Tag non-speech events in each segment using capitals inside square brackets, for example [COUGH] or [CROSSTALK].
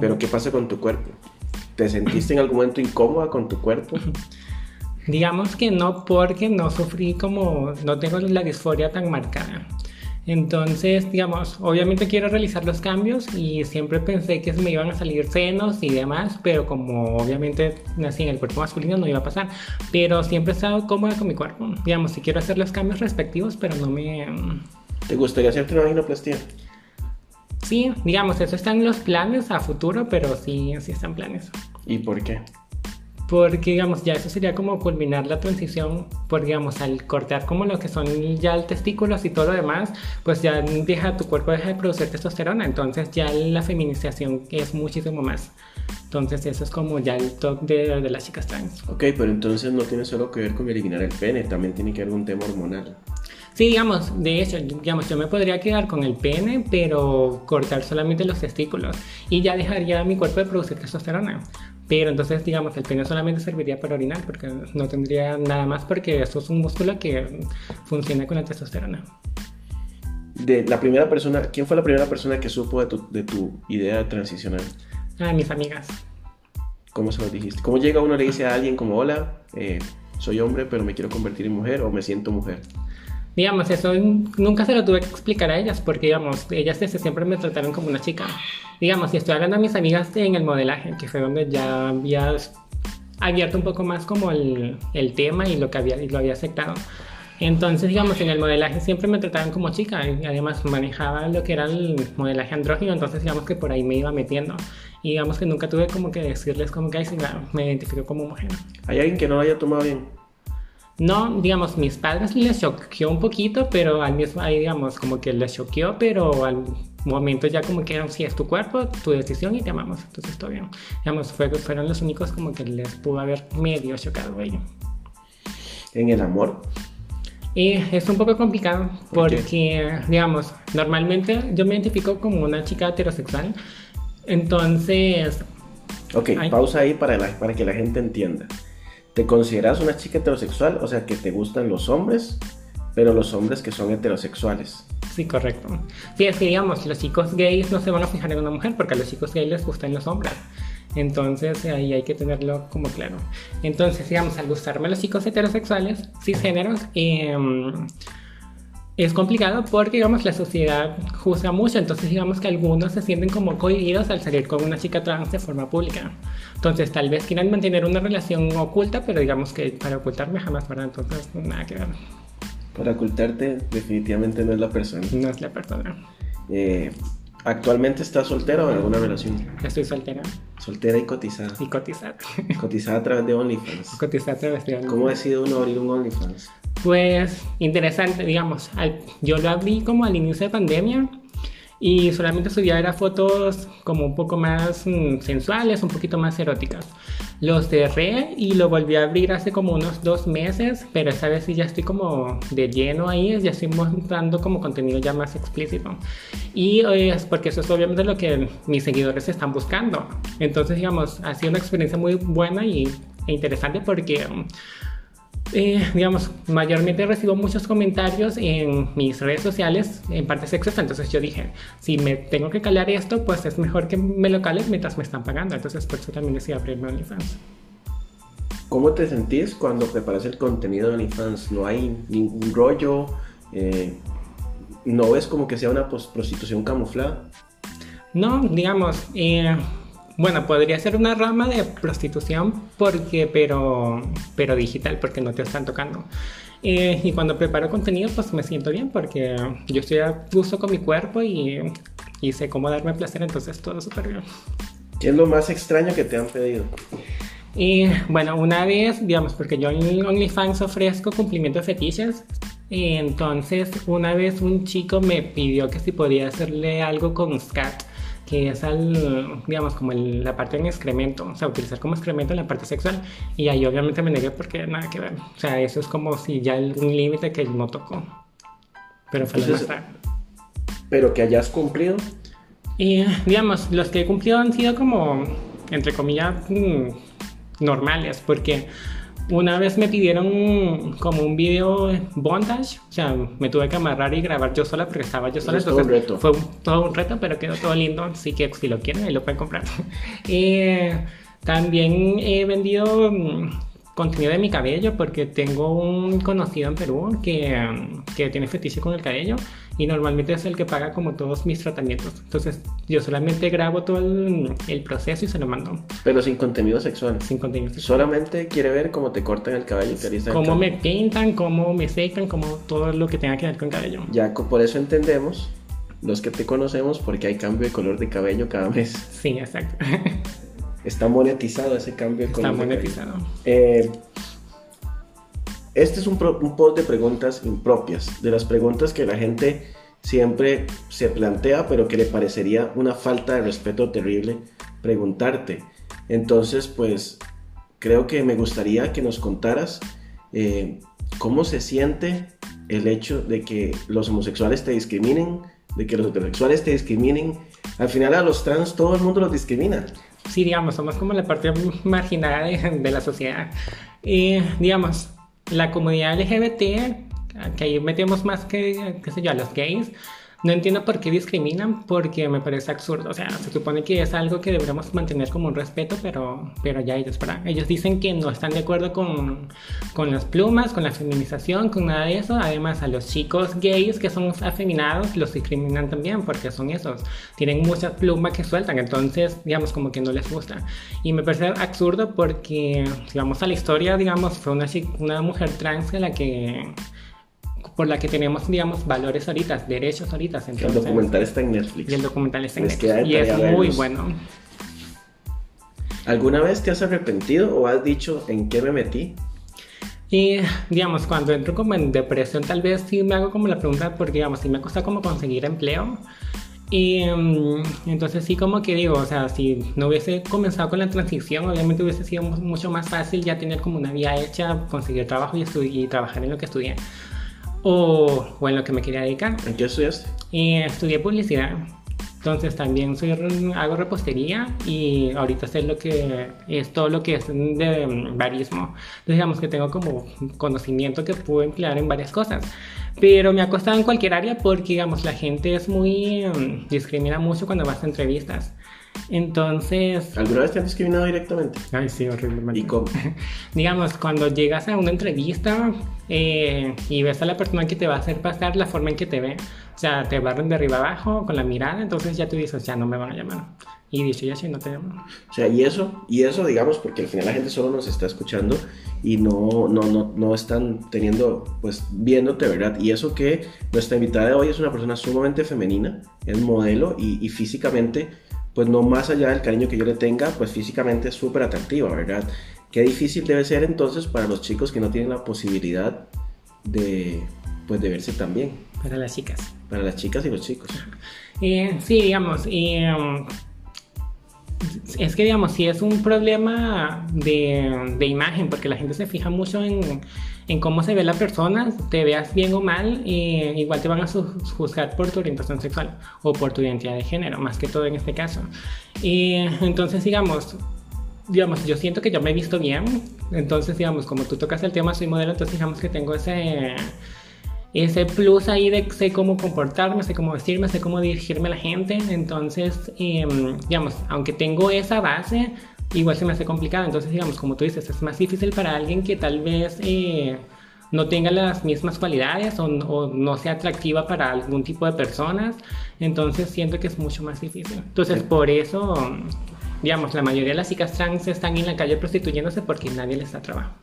Pero ¿qué pasa con tu cuerpo? ¿Te sentiste en algún momento incómoda con tu cuerpo? [LAUGHS] Digamos que no, porque no sufrí como, no tengo la disforia tan marcada. Entonces, digamos, obviamente quiero realizar los cambios y siempre pensé que me iban a salir senos y demás, pero como obviamente nací en el cuerpo masculino no iba a pasar. Pero siempre he estado cómoda con mi cuerpo. Digamos, si quiero hacer los cambios respectivos, pero no me... ¿Te gustaría hacerte una vaginoplastia? Sí, digamos, eso está en los planes a futuro, pero sí, sí están planes. ¿Y por qué? porque digamos ya eso sería como culminar la transición porque digamos al cortar como lo que son ya el testículos y todo lo demás pues ya deja tu cuerpo deja de producir testosterona entonces ya la feminización es muchísimo más entonces eso es como ya el top de, de las chicas trans ok pero entonces no tiene solo que ver con eliminar el pene también tiene que ver un tema hormonal Sí, digamos, de hecho, digamos, yo me podría quedar con el pene, pero cortar solamente los testículos y ya dejaría mi cuerpo de producir testosterona. Pero entonces, digamos, el pene solamente serviría para orinar porque no tendría nada más porque eso es un músculo que funciona con la testosterona. De la primera persona, ¿quién fue la primera persona que supo de tu, de tu idea de transicional? Ah, mis amigas. ¿Cómo se lo dijiste? ¿Cómo llega uno y le dice a alguien como, hola, eh, soy hombre pero me quiero convertir en mujer o me siento mujer? Digamos, eso nunca se lo tuve que explicar a ellas porque, digamos, ellas desde siempre me trataron como una chica. Digamos, si estoy hablando a mis amigas en el modelaje, que fue donde ya había abierto un poco más como el, el tema y lo que había, y lo había aceptado. Entonces, digamos, en el modelaje siempre me trataban como chica y además manejaba lo que era el modelaje andrógino, entonces digamos que por ahí me iba metiendo. Y digamos que nunca tuve como que decirles como que, sí, me identifico como mujer. ¿Hay alguien que no lo haya tomado bien? No, digamos, mis padres les choqueó un poquito, pero al mismo, ahí digamos, como que les choqueó, pero al momento ya como que si es tu cuerpo, tu decisión y te amamos, entonces todo bien. Digamos, fueron los únicos como que les pudo haber medio chocado ello. ¿En el amor? Y es un poco complicado porque, digamos, normalmente yo me identifico como una chica heterosexual, entonces... Ok, pausa ahí para, para que la gente entienda. ¿Te consideras una chica heterosexual? O sea, que te gustan los hombres, pero los hombres que son heterosexuales. Sí, correcto. Sí, es que digamos, los chicos gays no se van a fijar en una mujer porque a los chicos gays les gustan los hombres. Entonces ahí hay que tenerlo como claro. Entonces, digamos, al gustarme los chicos heterosexuales, cisgéneros, eh, es complicado porque, digamos, la sociedad juzga mucho, entonces digamos que algunos se sienten como cohibidos al salir con una chica trans de forma pública. Entonces tal vez quieran mantener una relación oculta, pero digamos que para ocultarme jamás para entonces nada que ver. Para ocultarte definitivamente no es la persona. No es la persona. Eh, ¿Actualmente estás soltera o en alguna relación? Estoy soltera. Soltera y cotizada. Y cotizada. Cotizada a través de OnlyFans. Cotizada a través de OnlyFans. ¿Cómo decide uno abrir un OnlyFans? Pues interesante, digamos. yo lo abrí como al inicio de pandemia y solamente subía era fotos como un poco más mm, sensuales, un poquito más eróticas. Lo cerré y lo volví a abrir hace como unos dos meses, pero esta vez sí ya estoy como de lleno ahí, ya estoy mostrando como contenido ya más explícito. Y es porque eso es obviamente lo que mis seguidores están buscando. Entonces, digamos, ha sido una experiencia muy buena y, e interesante porque eh, digamos, mayormente recibo muchos comentarios en mis redes sociales en parte sexual, entonces yo dije, si me tengo que calar esto, pues es mejor que me lo cales mientras me están pagando, entonces por eso también decidí abrirme OnlyFans. ¿Cómo te sentís cuando preparas el contenido de OnlyFans? ¿No hay ningún rollo? Eh, ¿No ves como que sea una prostitución camuflada? No, digamos, eh, bueno, podría ser una rama de prostitución, porque, pero, pero digital, porque no te están tocando. Eh, y cuando preparo contenido, pues me siento bien, porque yo estoy a gusto con mi cuerpo y, y sé cómo darme placer, entonces todo súper bien. ¿Qué es lo más extraño que te han pedido? Y bueno, una vez, digamos, porque yo en OnlyFans ofrezco cumplimiento de fetiches, entonces una vez un chico me pidió que si podía hacerle algo con scat que es al, digamos, como la parte en excremento, o sea, utilizar como excremento en la parte sexual. Y ahí obviamente me negué porque nada que ver. O sea, eso es como si ya un límite que no tocó. Pero fue Entonces, Pero que hayas cumplido. Y, digamos, los que he cumplido han sido como, entre comillas, mm, normales, porque una vez me pidieron como un video bondage, o sea, me tuve que amarrar y grabar yo sola porque estaba yo sola. Es todo un reto. Fue un- todo un reto, pero quedó todo lindo, así que si lo quieren, ahí lo pueden comprar. [LAUGHS] Eh, también he vendido mm, contenido de mi cabello porque tengo un conocido en Perú que, que tiene fetiche con el cabello y normalmente es el que paga como todos mis tratamientos. Entonces yo solamente grabo todo el, el proceso y se lo mando Pero sin contenido sexual. sin contenido. Solamente quiere ver cómo te cortan el cabello y te Cómo me pintan, cómo me secan, cómo todo lo que tenga que ver con cabello. Ya por eso entendemos, los que te conocemos, porque hay cambio de color de cabello cada mes. Sí, exacto. Está monetizado ese cambio de color. Está de cabello. monetizado. Eh, este es un, pro- un post de preguntas impropias, de las preguntas que la gente siempre se plantea, pero que le parecería una falta de respeto terrible preguntarte. Entonces, pues, creo que me gustaría que nos contaras eh, cómo se siente el hecho de que los homosexuales te discriminen, de que los heterosexuales te discriminen. Al final a los trans todo el mundo los discrimina. Sí, digamos, somos como la parte marginada de, de la sociedad. Eh, digamos, la comunidad LGBT, que ahí metemos más que, qué sé yo, a los gays, no entiendo por qué discriminan, porque me parece absurdo. O sea, se supone que es algo que deberíamos mantener como un respeto, pero, pero ya ellos, para, ellos dicen que no están de acuerdo con, con las plumas, con la feminización, con nada de eso. Además, a los chicos gays que son afeminados los discriminan también, porque son esos. Tienen muchas plumas que sueltan, entonces, digamos, como que no les gusta. Y me parece absurdo porque, si vamos a la historia, digamos, fue una, una mujer trans la que por la que tenemos, digamos, valores ahorita, derechos ahorita. El Entonces, documental está en Netflix. y el documental está en Les Netflix, y es muy bueno. ¿Alguna vez te has arrepentido o has dicho en qué me metí? Y digamos, cuando entro como en depresión, tal vez sí me hago como la pregunta, porque digamos, sí me cuesta como conseguir empleo. Y mm, entonces sí como que digo, o sea, si no hubiese comenzado con la transición, obviamente hubiese sido mu- mucho más fácil ya tener como una vía hecha, conseguir trabajo y, y trabajar en lo que estudié. O, o en lo que me quería dedicar. ¿En qué estudiaste? Y estudié publicidad. Entonces también soy, hago repostería y ahorita sé lo que es todo lo que es de barismo. Entonces digamos que tengo como conocimiento que puedo emplear en varias cosas. Pero me ha costado en cualquier área porque digamos la gente es muy... mm, discrimina mucho cuando vas a entrevistas. Entonces... ¿Alguna vez te han discriminado directamente? Ay, sí, horriblemente. ¿Y cómo? [LAUGHS] Digamos, cuando llegas a una entrevista eh, y ves a la persona que te va a hacer pasar, la forma en que te ve, o sea, te barren de arriba abajo con la mirada, entonces ya tú dices, ya no me van a llamar. Y dicho y así, no te llaman. O sea, y eso, y eso digamos, porque al final la gente solo nos está escuchando y no, no, no, no están teniendo, pues, viéndote, ¿verdad? Y eso que nuestra invitada de hoy es una persona sumamente femenina, es modelo y, y físicamente, pues no más allá del cariño que yo le tenga, pues físicamente es súper atractiva, ¿verdad? Qué difícil debe ser entonces para los chicos que no tienen la posibilidad de, pues, de verse tan bien, Para las chicas. para las chicas y los chicos. Eh, sí, digamos, um, es que digamos, si es un problema de, de imagen, porque la gente se fija mucho en, en cómo se ve la persona, te veas bien o mal, eh, igual te van a juzgar por tu orientación sexual o por tu identidad de género, más que todo en este caso. Y entonces, digamos, digamos, yo siento que yo me he visto bien, entonces, digamos, como tú tocas el tema, soy modelo, entonces digamos que tengo ese ese plus ahí de sé cómo comportarme, sé cómo vestirme, sé cómo dirigirme a la gente. Entonces, em, digamos, aunque tengo esa base, igual se me hace complicado. Entonces, digamos, como tú dices, es más difícil para alguien que tal vez eh, no tenga las mismas cualidades o, o no sea atractiva para algún tipo de personas. Entonces, siento que es mucho más difícil. Entonces, por eso, digamos, la mayoría de las chicas trans están en la calle prostituyéndose porque nadie les da trabajo.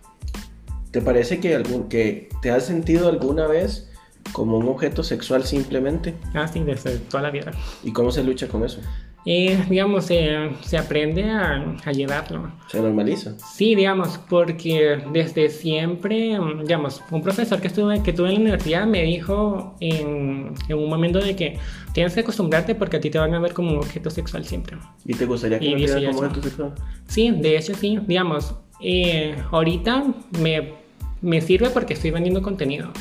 ¿Te parece que, algún, que te has sentido alguna vez como un objeto sexual simplemente? Ah, sí, desde toda la vida. ¿Y cómo se lucha con eso? Eh, digamos, eh, se aprende a, a llevarlo. ¿Se normaliza? Sí, digamos, porque desde siempre, digamos, un profesor que, estuve, que tuve en la universidad me dijo en, en un momento de que tienes que acostumbrarte porque a ti te van a ver como un objeto sexual siempre. ¿Y te gustaría que Y no como objeto sexual? Sí, de hecho sí, digamos, eh, ahorita me, me sirve porque estoy vendiendo contenido,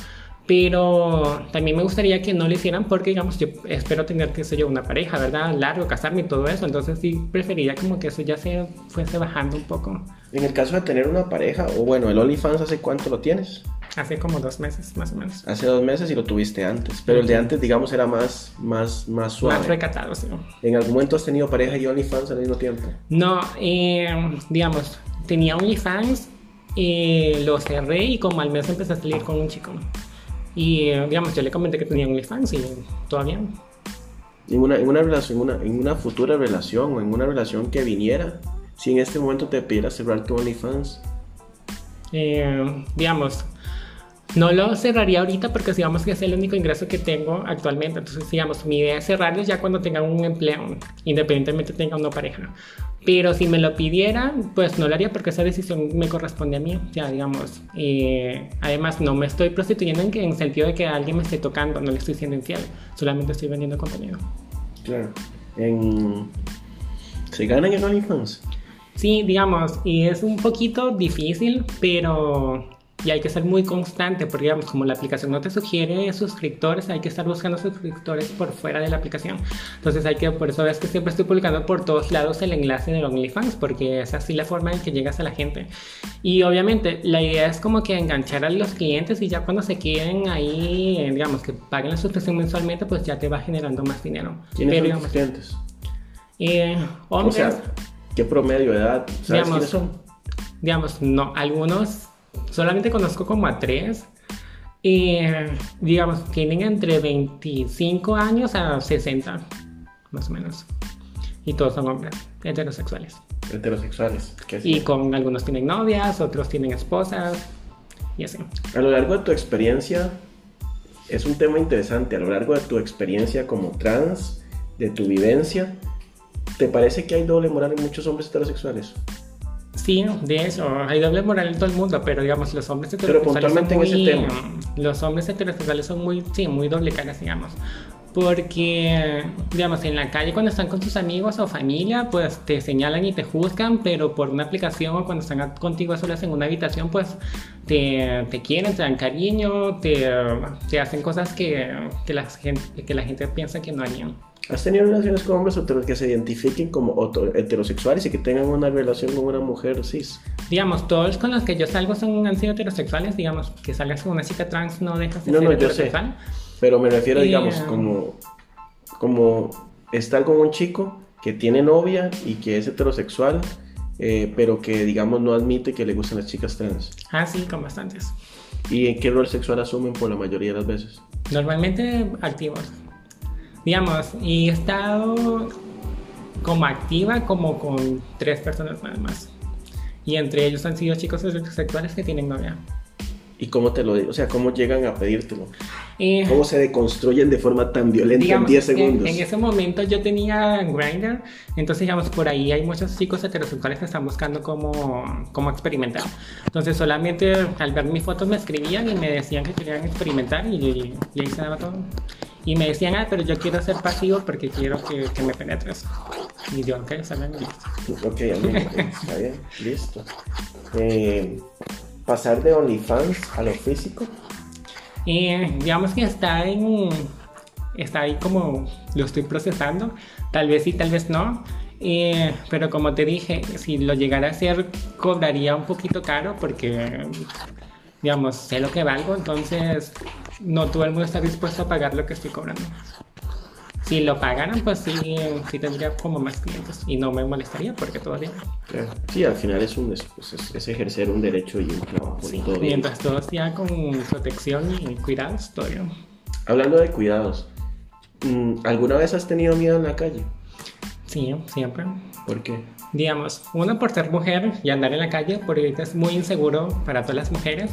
Pero también me gustaría que no lo hicieran porque, digamos, yo espero tener, que sé yo, una pareja, ¿verdad? Largo, casarme y todo eso. Entonces sí preferiría como que eso ya se fuese bajando un poco. En el caso de tener una pareja, o bueno, el OnlyFans, ¿hace cuánto lo tienes? Hace como dos meses, más o menos. Hace dos meses y lo tuviste antes. Pero el de antes, digamos, era más, más, más suave. Más recatado, sí. ¿En algún momento has tenido pareja y OnlyFans al mismo tiempo? No, eh, digamos, tenía OnlyFans, eh, lo cerré y como al mes empecé a salir con un chico. Y eh, digamos, yo le comenté que tenía OnlyFans y todavía. En una, en una relación, una, en una futura relación o en una relación que viniera, si en este momento te pidiera cerrar tu OnlyFans. Eh, digamos, no lo cerraría ahorita porque digamos que es el único ingreso que tengo actualmente. Entonces, digamos, mi idea es cerrarlo ya cuando tenga un empleo, independientemente tenga una pareja. Pero si me lo pidiera, pues no lo haría porque esa decisión me corresponde a mí. Ya, digamos. Eh, además, no me estoy prostituyendo en, que, en sentido de que alguien me esté tocando, no le estoy siendo infiel. Solamente estoy vendiendo contenido. Claro. En... ¿Se ganan en OnlyFans? Sí, digamos, y es un poquito difícil, pero y hay que ser muy constante porque digamos como la aplicación no te sugiere suscriptores hay que estar buscando suscriptores por fuera de la aplicación entonces hay que por eso es que siempre estoy publicando por todos lados el enlace de OnlyFans porque es así la forma en que llegas a la gente y obviamente la idea es como que enganchar a los clientes y ya cuando se queden ahí digamos que paguen la suscripción mensualmente pues ya te va generando más dinero ¿quiénes son tus clientes? Eh, hombres, o sea, ¿qué promedio de edad? ¿sabes digamos, quiénes son? digamos no algunos solamente conozco como a tres. Y digamos, tienen entre 25 años a 60, más o menos. Y todos son hombres heterosexuales. Heterosexuales. ¿qué Y con algunos tienen novias, otros tienen esposas, y así. A lo largo de tu experiencia, es un tema interesante, a lo largo de tu experiencia como trans, de tu vivencia, ¿te parece que hay doble moral en muchos hombres heterosexuales? Sí, de eso, hay doble moral en todo el mundo, pero digamos, los hombres heterosexuales son muy, en ese tema. Los hombres heterosexuales son muy, sí, muy doble caras, digamos. Porque, digamos, en la calle cuando están con tus amigos o familia, pues te señalan y te juzgan, pero por una aplicación o cuando están contigo solas en una habitación, pues te, te quieren, te dan cariño, te, te hacen cosas que, que, la gente, que la gente piensa que no harían. ¿Has tenido relaciones con hombres que se identifiquen como heterosexuales y que tengan una relación con una mujer cis? Digamos, todos con los que yo salgo son, han sido heterosexuales, digamos, que salgas con una chica trans no dejas de no, ser no, heterosexual. Yo sé, pero me refiero, Eh, digamos, como, como estar con un chico que tiene novia y que es heterosexual, eh, pero que, digamos, no admite que le gustan las chicas trans. Ah, sí, con bastantes. ¿Y en qué rol sexual asumen por la mayoría de las veces? Normalmente activos. Digamos, y he estado como activa como con tres personas nada más. Y entre ellos han sido chicos heterosexuales que tienen novia. ¿Y cómo te lo? O sea, ¿cómo llegan a pedírtelo? Eh, ¿Cómo se deconstruyen de forma tan violenta digamos, en 10 segundos? En, en, ese momento yo tenía Grindr, entonces digamos por ahí hay muchos chicos heterosexuales que están buscando cómo, cómo experimentar. Entonces solamente al ver mis fotos me escribían y me decían que querían experimentar y, y, y ahí se daba todo. Y me decían, ah, pero yo quiero ser pasivo porque quiero que, que me penetres. Y yo, ok, salen listo. Ok, está bien, listo. Eh, pasar de OnlyFans a lo físico. Eh, digamos que está en. Está ahí como lo estoy procesando. Tal vez sí, tal vez no. Eh, pero como te dije, si lo llegara a hacer, cobraría un poquito caro porque, digamos, sé lo que valgo. Entonces, no todo el mundo está dispuesto a pagar lo que estoy cobrando. Si lo pagaran, pues sí, sí tendría como más clientes y no me molestaría porque todavía. Sí, al final es, un, es, es, es ejercer un derecho y un trabajo. Sí, todo mientras todo sea con protección y cuidados, todo bien. Hablando de cuidados, ¿alguna vez has tenido miedo en la calle? Sí, siempre. ¿Por qué? Digamos, uno por ser mujer y andar en la calle, porque ahorita es muy inseguro para todas las mujeres.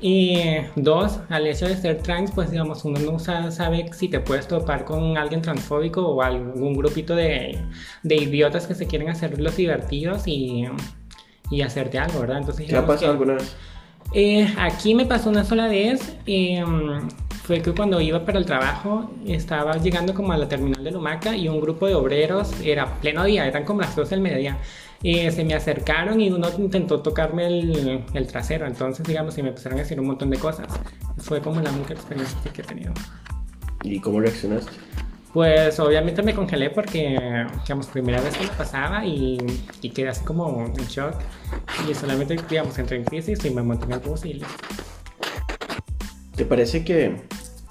Y dos, al hecho de ser trans, pues digamos, uno no sabe si te puedes topar con alguien transfóbico o algún grupito de, de idiotas que se quieren hacer los divertidos y, y hacerte algo, ¿verdad? Entonces, ¿Te ha pasado que, alguna vez? Eh, aquí me pasó una sola vez. Eh, fue que cuando iba para el trabajo estaba llegando como a la terminal de Lumaca y un grupo de obreros, era pleno día, eran como las 12 del mediodía, y se me acercaron y uno intentó tocarme el, el trasero, entonces digamos, y me empezaron a decir un montón de cosas. Fue como la única experiencia que he tenido. ¿Y cómo reaccionaste? Pues obviamente me congelé porque, digamos, primera vez que me pasaba y, y quedé así como en shock. Y solamente, digamos, entré en crisis y me monté en el bus y listo. ¿Te parece que,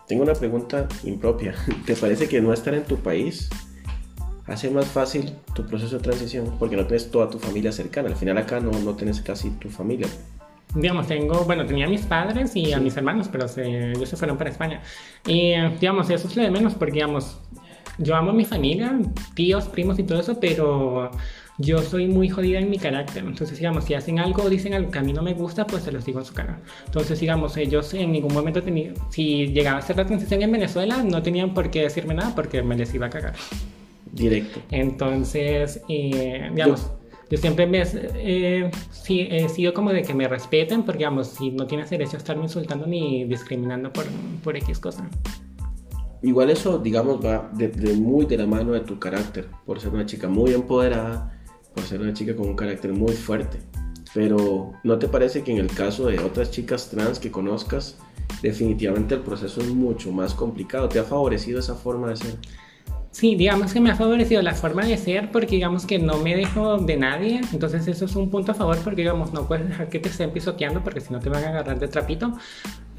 tengo una pregunta impropia, [LAUGHS] ¿te parece que no estar en tu país hace más fácil tu proceso de transición? Porque no tienes toda tu familia cercana, al final acá no, no tienes casi tu familia. Digamos, tengo, bueno, tenía a mis padres y a mis hermanos, pero se, ellos se fueron para España. Y, digamos, eso es lo de menos, porque, digamos, yo amo a mi familia, tíos, primos y todo eso, pero yo soy muy jodida en mi carácter. Entonces, digamos, si hacen algo o dicen algo que a mí no me gusta, pues se los digo en su cara. Entonces, digamos, ellos en ningún momento tenían, si llegaba a hacer la transición en Venezuela, no tenían por qué decirme nada porque me les iba a cagar. Directo. Entonces, eh, digamos, yo, siempre me, eh, sí, he sido como de que me respeten, porque, digamos, si no tienes derecho a estarme insultando ni discriminando por, por X cosa. Igual eso, digamos, va de, de muy de la mano de tu carácter, por ser una chica muy empoderada, por ser una chica con un carácter muy fuerte. Pero ¿no te parece que en el caso de otras chicas trans que conozcas, definitivamente el proceso es mucho más complicado? ¿Te ha favorecido esa forma de ser? Sí, digamos que me ha favorecido la forma de ser porque digamos que no me dejo de nadie, entonces eso es un punto a favor porque digamos no puedes dejar que te estén pisoteando porque si no te van a agarrar de trapito,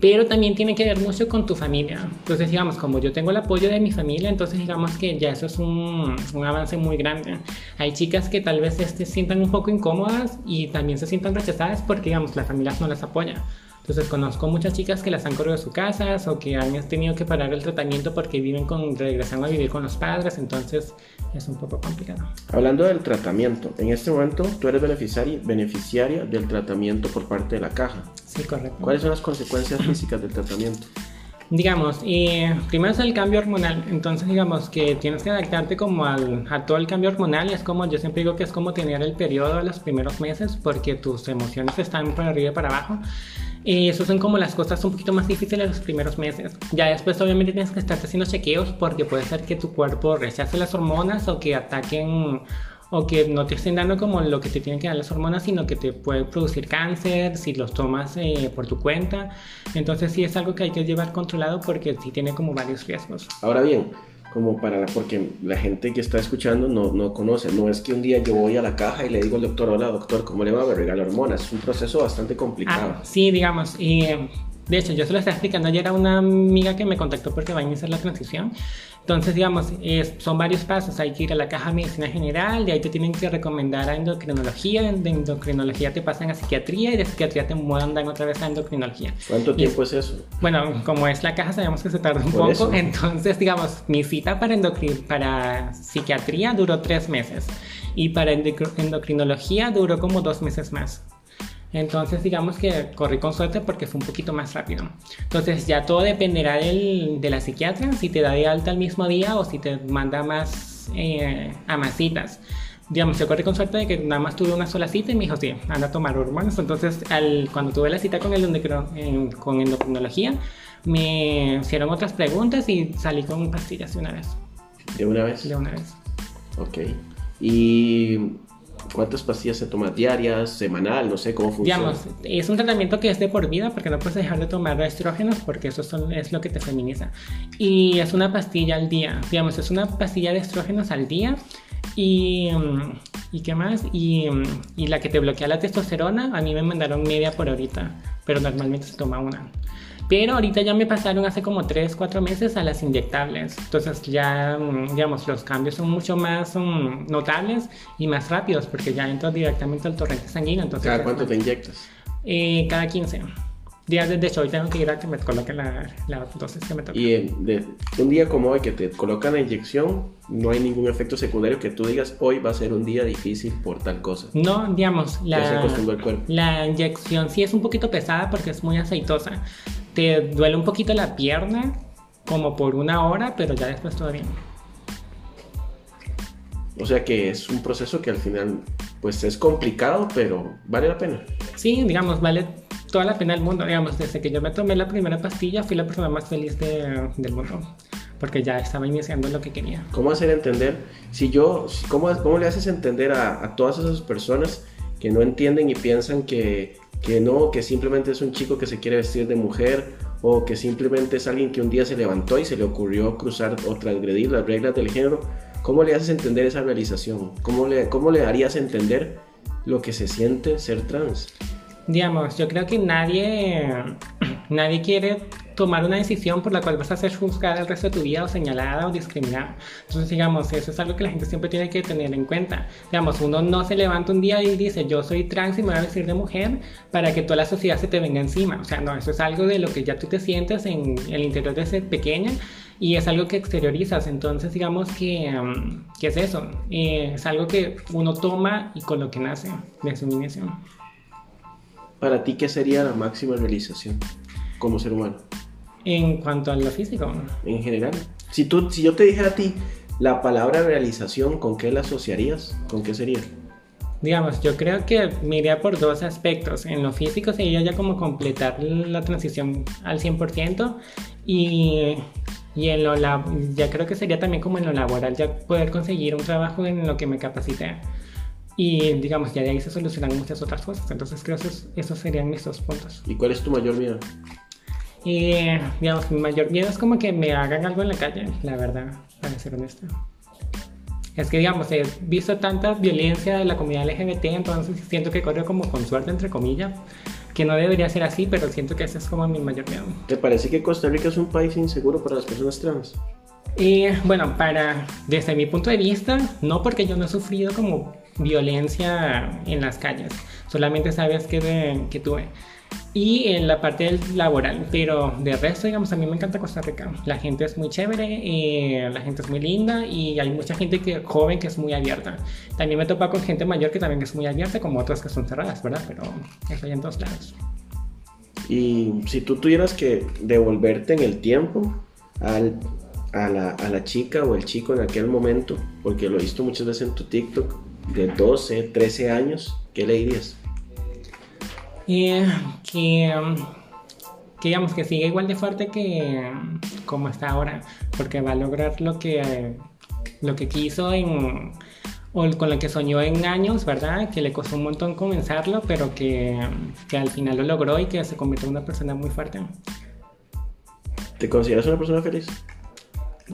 pero también tiene que ver mucho con tu familia. Entonces digamos, como yo tengo el apoyo de mi familia, entonces digamos que ya eso es un, un avance muy grande. Hay chicas que tal vez se este, sientan un poco incómodas y también se sientan rechazadas porque digamos la familia no las apoya. Entonces conozco muchas chicas que las han corrido de sus casas o que han tenido que parar el tratamiento porque viven con, regresando a vivir con los padres, entonces es un poco complicado. Hablando del tratamiento, en este momento tú eres beneficiaria, beneficiaria del tratamiento por parte de la caja. Sí, correcto. ¿Cuáles son las consecuencias físicas del tratamiento? Digamos, y primero es el cambio hormonal, entonces digamos que tienes que adaptarte como al, a todo el cambio hormonal, es como, yo siempre digo que es como tener el periodo de los primeros meses porque tus emociones están para arriba y para abajo. Y eso son como las cosas un poquito más difíciles los primeros meses. Ya después obviamente tienes que estar haciendo chequeos porque puede ser que tu cuerpo rechace las hormonas o que ataquen o que no te estén dando como lo que te tienen que dar las hormonas, sino que te puede producir cáncer si los tomas eh, por tu cuenta. Entonces sí es algo que hay que llevar controlado porque sí tiene como varios riesgos. Ahora bien, como para la, porque la gente que está escuchando no, no conoce, no es que un día yo voy a la caja y le digo al doctor, hola doctor, ¿cómo le va? Me regala hormonas, es un proceso bastante complicado. Ah, sí, digamos, y eh, de hecho yo se lo estaba explicando ayer a una amiga que me contactó porque va a iniciar la transición entonces, digamos, son varios pasos. Hay que ir a la caja de medicina general, de ahí te tienen que recomendar a endocrinología, de endocrinología te pasan a psiquiatría y de psiquiatría te mandan otra vez a endocrinología. ¿Cuánto tiempo es eso? Bueno, como es la caja, sabemos que se tarda un poco. Entonces, digamos, mi cita para, para psiquiatría duró tres meses y para endocrinología duró como dos meses más. Entonces digamos que corrí con suerte porque fue un poquito más rápido. Entonces ya todo dependerá del, de la psiquiatra, si te da de alta el mismo día o si te manda más eh, a más citas. Digamos, yo corrí con suerte de que nada más tuve una sola cita y me dijo, sí, anda a tomar hormonas. Entonces al, cuando tuve la cita con, el con endocrinología, me hicieron otras preguntas y salí con pastillas de una vez. ¿De una vez? De una vez. Ok. Y ¿Cuántas pastillas se toma diarias, semanal? No sé cómo funciona. Digamos, es un tratamiento que es de por vida porque no puedes dejar de tomar estrógenos porque eso son, es lo que te feminiza. Y es una pastilla al día. Digamos, es una pastilla de estrógenos al día. Y, mm, ¿y qué más? Y, mm, y la que te bloquea la testosterona, a mí me mandaron media por ahorita, pero normalmente se toma una. Pero ahorita ya me pasaron hace como 3, 4 meses a las inyectables. Entonces ya, mm, digamos, los cambios son mucho más um, notables y más rápidos porque ya entro directamente al torrente sanguíneo. Entonces, ¿Cada cuánto te inyectas? Eh, cada 15 días. De hecho, hoy tengo que ir a que me coloquen la, la dosis que me toca. Y de, un día como hoy que te colocan la inyección, no hay ningún efecto secundario que tú digas hoy va a ser un día difícil por tal cosa. No, digamos, la, el cuerpo. la inyección sí es un poquito pesada porque es muy aceitosa te duele un poquito la pierna, como por una hora, pero ya después todo bien. O sea que es un proceso que al final pues es complicado, pero vale la pena. Sí, digamos, vale toda la pena del mundo. Digamos, desde que yo me tomé la primera pastilla, fui la persona más feliz de, del mundo. Porque ya estaba iniciando lo que quería. ¿Cómo hacer entender? Si yo, ¿cómo, cómo le haces entender a, a todas esas personas que no entienden y piensan que, que no, que simplemente es un chico que se quiere vestir de mujer o que simplemente es alguien que un día se levantó y se le ocurrió cruzar o transgredir las reglas del género? ¿Cómo le haces entender esa realización? ¿Cómo le, cómo le harías entender lo que se siente ser trans? Digamos, yo creo que nadie, [CLEARS THROAT] nadie quiere tomar una decisión por la cual vas a ser juzgada el resto de tu vida o señalada o discriminada. Entonces, digamos, eso es algo que la gente siempre tiene que tener en cuenta. Digamos, uno no se levanta un día y dice, yo soy trans y me voy a vestir de mujer para que toda la sociedad se te venga encima. O sea, no, eso es algo de lo que ya tú te sientes en el interior de ser pequeña y es algo que exteriorizas. Entonces, digamos que, um, ¿qué es eso? Eh, es algo que uno toma y con lo que nace de su iniciación. Para ti, ¿qué sería la máxima realización como ser humano? En cuanto a lo físico. En general. Si, tú, si yo te dijera a ti la palabra realización, ¿con qué la asociarías? ¿Con qué sería? Digamos, yo creo que me iría por dos aspectos. En lo físico sería ya como completar la transición al 100% y, y en lo ya creo que sería también como en lo laboral, ya poder conseguir un trabajo en lo que me capacite. Y digamos, ya de ahí se solucionan muchas otras cosas. Entonces creo que esos, esos serían mis dos puntos. ¿Y cuál es tu mayor miedo? Y digamos, mi mayor miedo es como que me hagan algo en la calle, la verdad, para ser honesto. Es que, digamos, he visto tanta violencia de la comunidad LGBT, entonces siento que corre como con suerte, entre comillas, que no debería ser así, pero siento que ese es como mi mayor miedo. ¿Te parece que Costa Rica es un país inseguro para las personas trans? Y bueno, para, desde mi punto de vista, no porque yo no he sufrido como violencia en las calles, solamente sabes que, que tuve. Y en la parte laboral, pero de resto, digamos, a mí me encanta Costa Rica. La gente es muy chévere, eh, la gente es muy linda y hay mucha gente que, joven que es muy abierta. También me topa con gente mayor que también es muy abierta, como otras que son cerradas, ¿verdad? Pero eso hay en todos lados. Y si tú tuvieras que devolverte en el tiempo al, a, la, a la chica o el chico en aquel momento, porque lo he visto muchas veces en tu TikTok, de 12, 13 años, ¿qué le dirías? Que, que, digamos que siga igual de fuerte que como está ahora, porque va a lograr lo que, lo que quiso en, o con lo que soñó en años, ¿verdad? Que le costó un montón comenzarlo, pero que, que al final lo logró y que se convirtió en una persona muy fuerte. ¿Te consideras una persona feliz?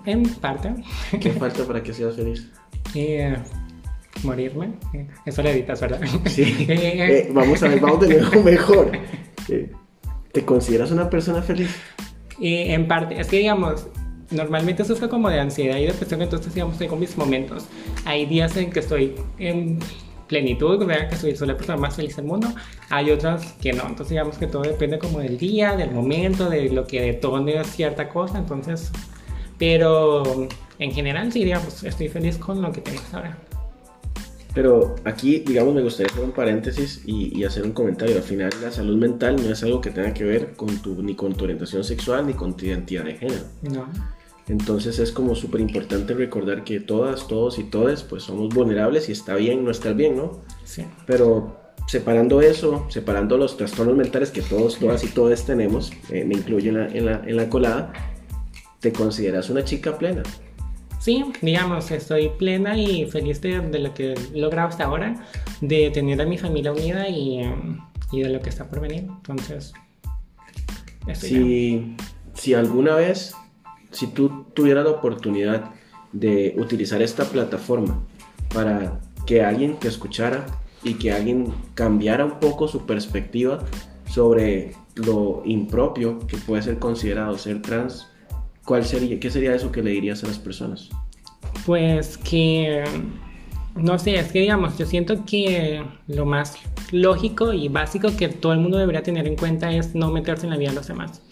En parte. ¿Qué falta para que seas feliz? [LAUGHS] Eh, morirme. Eso lo editas, ¿verdad? Sí. [LAUGHS] Eh, vamos a ver, vamos de nuevo mejor. Eh, ¿Te consideras una persona feliz? en parte, es que digamos, normalmente sufro como de ansiedad y depresión, entonces digamos, tengo mis momentos. Hay días en que estoy en plenitud, ¿verdad? que soy, soy la persona más feliz del mundo. Hay otras que no, entonces digamos que todo depende como del día, del momento, de lo que detone cierta cosa, entonces... Pero en general sí, digamos, estoy feliz con lo que tengo ahora. Pero aquí, digamos, me gustaría hacer un paréntesis y, hacer un comentario. Al final, la salud mental no es algo que tenga que ver con tu, ni con tu orientación sexual ni con tu identidad de género. No. Entonces es como súper importante recordar que todas, todos y todas, pues somos vulnerables y está bien no estar bien, ¿no? Sí. Pero separando eso, separando los trastornos mentales que todos, todas y todos tenemos, eh, me incluyo en la, en, la, en la colada, ¿te consideras una chica plena? Sí, digamos, estoy plena y feliz de, lo que he logrado hasta ahora, de tener a mi familia unida y, y de lo que está por venir. Entonces, si, si alguna vez, si tú tuvieras la oportunidad de utilizar esta plataforma para que alguien te escuchara y que alguien cambiara un poco su perspectiva sobre lo impropio que puede ser considerado ser trans, ¿cuál sería, ¿qué sería eso que le dirías a las personas? Pues que, no sé, es que digamos, yo siento que lo más lógico y básico que todo el mundo debería tener en cuenta es no meterse en la vida de los demás.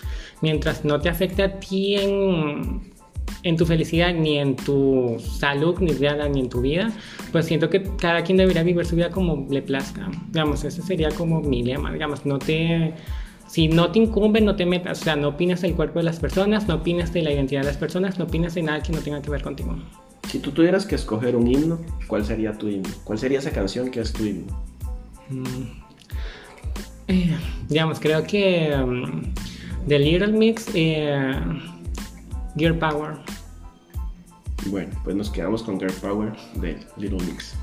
Mientras no te afecte a ti en, en tu felicidad, ni en tu salud, ni, ni en tu vida, pues siento que cada quien debería vivir su vida como le plazca. Digamos, ese sería como mi lema, digamos, no te si no te incumbe, no te metas, o sea, no opines del cuerpo de las personas, no opines de la identidad de las personas, no opines de nada que no tenga que ver contigo. Si tú tuvieras que escoger un himno, ¿cuál sería tu himno? ¿Cuál sería esa canción que es tu himno? Mm. Eh, digamos, creo que um, The Little Mix, eh, Gear Power. Bueno, pues nos quedamos con Girl Power de Little Mix.